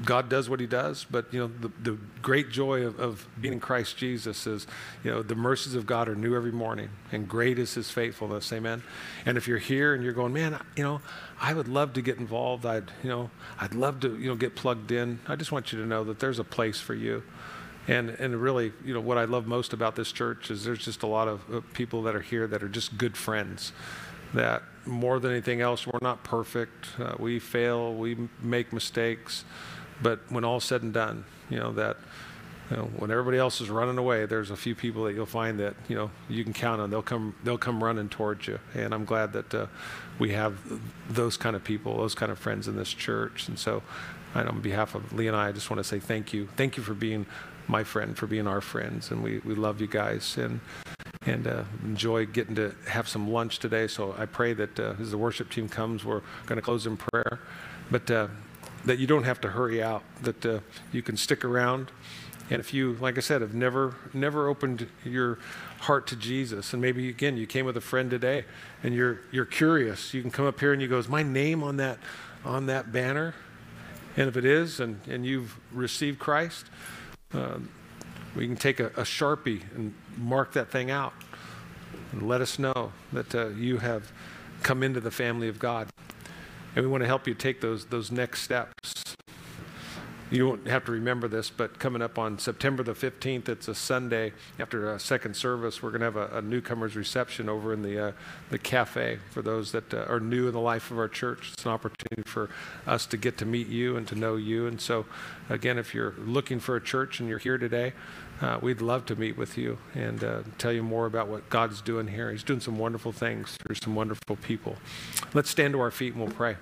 God does what he does, but you know the, the great joy of, of, being in Christ Jesus is, you know, the mercies of God are new every morning, and great is His faithfulness. Amen. And if you're here and you're going, man, you know, I would love to get involved. I'd, you know, I'd love to, you know, get plugged in. I just want you to know that there's a place for you. And and really, you know, what I love most about this church is there's just a lot of people that are here that are just good friends. That more than anything else, we're not perfect. Uh, we fail. We make mistakes. But when all's said and done, you know, that you know, when everybody else is running away, there's a few people that you'll find that you know you can count on. They'll come, they'll come running towards you, and I'm glad that uh, we have those kind of people, those kind of friends in this church. And so, on behalf of Lee and I, I just want to say thank you, thank you for being my friend, for being our friends, and we we love you guys and and uh, enjoy getting to have some lunch today. So I pray that uh, as the worship team comes, we're going to close in prayer, but uh, that you don't have to hurry out, that uh, you can stick around. And if you, like I said, have never, never opened your heart to Jesus, and maybe again you came with a friend today, and you're you're curious, you can come up here and you go, "Is my name on that on that banner?" And if it is, and and you've received Christ, uh, we can take a, a, sharpie and mark that thing out, and let us know that uh, you have come into the family of God. And we want to help you take those, those next steps. You won't have to remember this, but coming up on September the 15th, it's a Sunday after a second service. We're going to have a, a newcomers reception over in the, uh, the cafe for those that uh, are new in the life of our church. It's an opportunity for us to get to meet you and to know you. And so, again, if you're looking for a church and you're here today, uh, we'd love to meet with you and uh, tell you more about what God's doing here. He's doing some wonderful things through some wonderful people. Let's stand to our feet and we'll pray.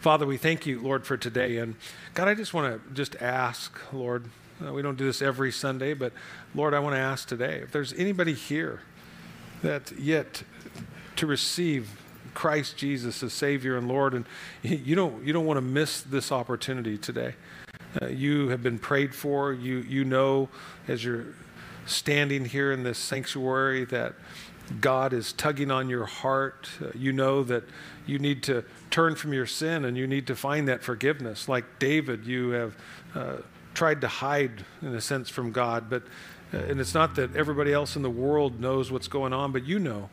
Father, we thank you, Lord, for today. And God, I just want to just ask, Lord, uh, we don't do this every Sunday, but Lord, I want to ask today if there's anybody here that yet to receive Christ Jesus as Savior and Lord, and you don't, you don't want to miss this opportunity today. Uh, you have been prayed for. You, you know, as you're standing here in this sanctuary, that God is tugging on your heart. Uh, you know that you need to turn from your sin and you need to find that forgiveness. Like David, you have uh, tried to hide, in a sense, from God, but uh, and it's not that everybody else in the world knows what's going on, but you know.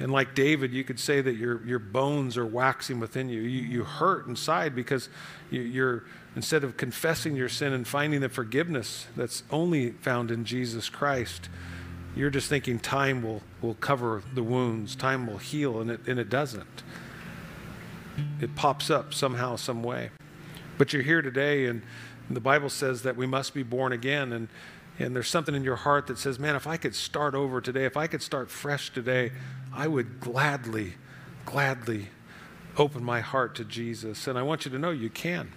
And like David, you could say that your, your bones are waxing within you. You, you hurt inside because you, you're, instead of confessing your sin and finding the forgiveness that's only found in Jesus Christ, you're just thinking time will, will cover the wounds, time will heal, and it, and it doesn't. It pops up somehow, some way. But you're here today, and the Bible says that we must be born again. And, and there's something in your heart that says, man, if I could start over today, if I could start fresh today, I would gladly, gladly open my heart to Jesus. And I want you to know you can.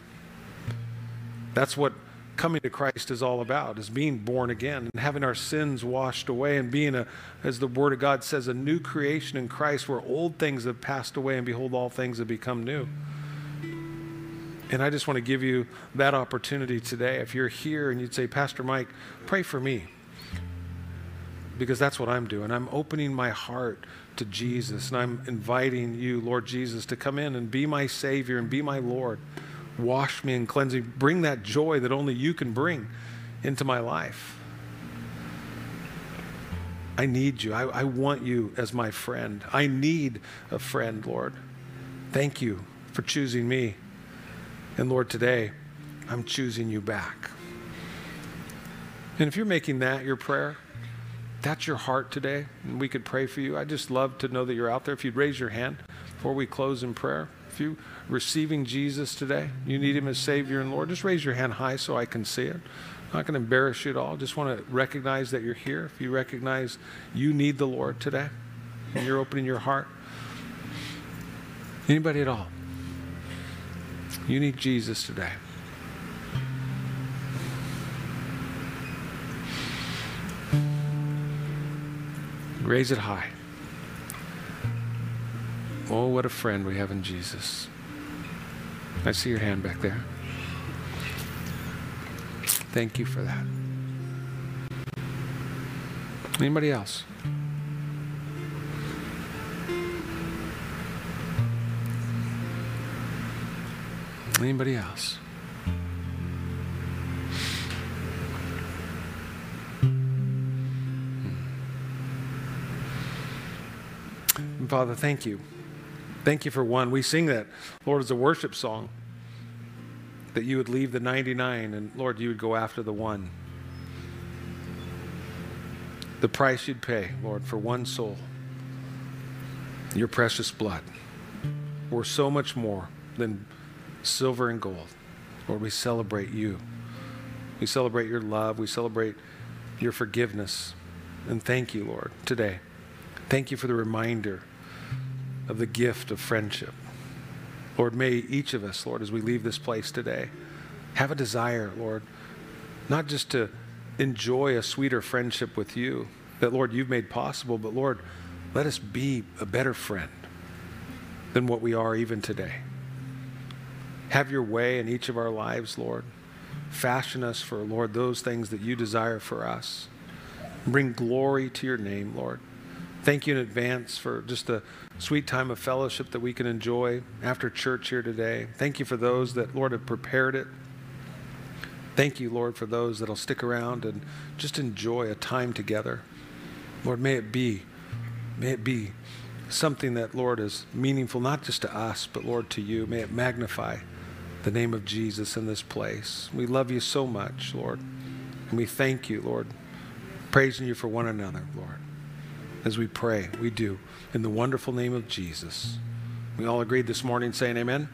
That's what coming to Christ is all about, is being born again and having our sins washed away and being a, as the Word of God says, a new creation in Christ where old things have passed away and behold, all things have become new. And I just want to give you that opportunity today. If you're here and you'd say, Pastor Mike, pray for me. Because that's what I'm doing. I'm opening my heart to Jesus and I'm inviting you, Lord Jesus, to come in and be my Savior and be my Lord. Wash me and cleanse me. Bring that joy that only you can bring into my life. I need you. I, I want you as my friend. I need a friend, Lord. Thank you for choosing me. And Lord, today, I'm choosing you back. And if you're making that your prayer, that's your heart today, and we could pray for you. I just love to know that you're out there. If you'd raise your hand before we close in prayer. If you receiving Jesus today, you need him as Savior and Lord, just raise your hand high so I can see it. I'm not going to embarrass you at all. Just want to recognize that you're here. If you recognize you need the Lord today, and you're opening your heart. Anybody at all? You need Jesus today. Raise it high. Oh, what a friend we have in Jesus. I see your hand back there. Thank you for that. Anybody else? Anybody else? Hmm. Father, thank you. Thank you for one. We sing that, Lord, as a worship song, that you would leave the 99 and, Lord, you would go after the one. The price you'd pay, Lord, for one soul, your precious blood, or so much more than silver and gold. Lord, we celebrate you. We celebrate your love. We celebrate your forgiveness. And thank you, Lord, today. Thank you for the reminder of the gift of friendship. Lord, may each of us, Lord, as we leave this place today, have a desire, Lord, not just to enjoy a sweeter friendship with you that, Lord, you've made possible, but Lord, let us be a better friend than what we are even today. Have your way in each of our lives, Lord. Fashion us for, Lord, those things that you desire for us. Bring glory to your name, Lord. Thank you in advance for just a sweet time of fellowship that we can enjoy after church here today. Thank you for those that, Lord, have prepared it. Thank you, Lord, for those that'll stick around and just enjoy a time together. Lord, may it be, may it be something that, Lord, is meaningful not just to us, but, Lord, to you. May it magnify the name of Jesus in this place. We love you so much, Lord. And we thank you, Lord, praising you for one another, Lord. As we pray, we do in the wonderful name of Jesus. We all agreed this morning saying amen.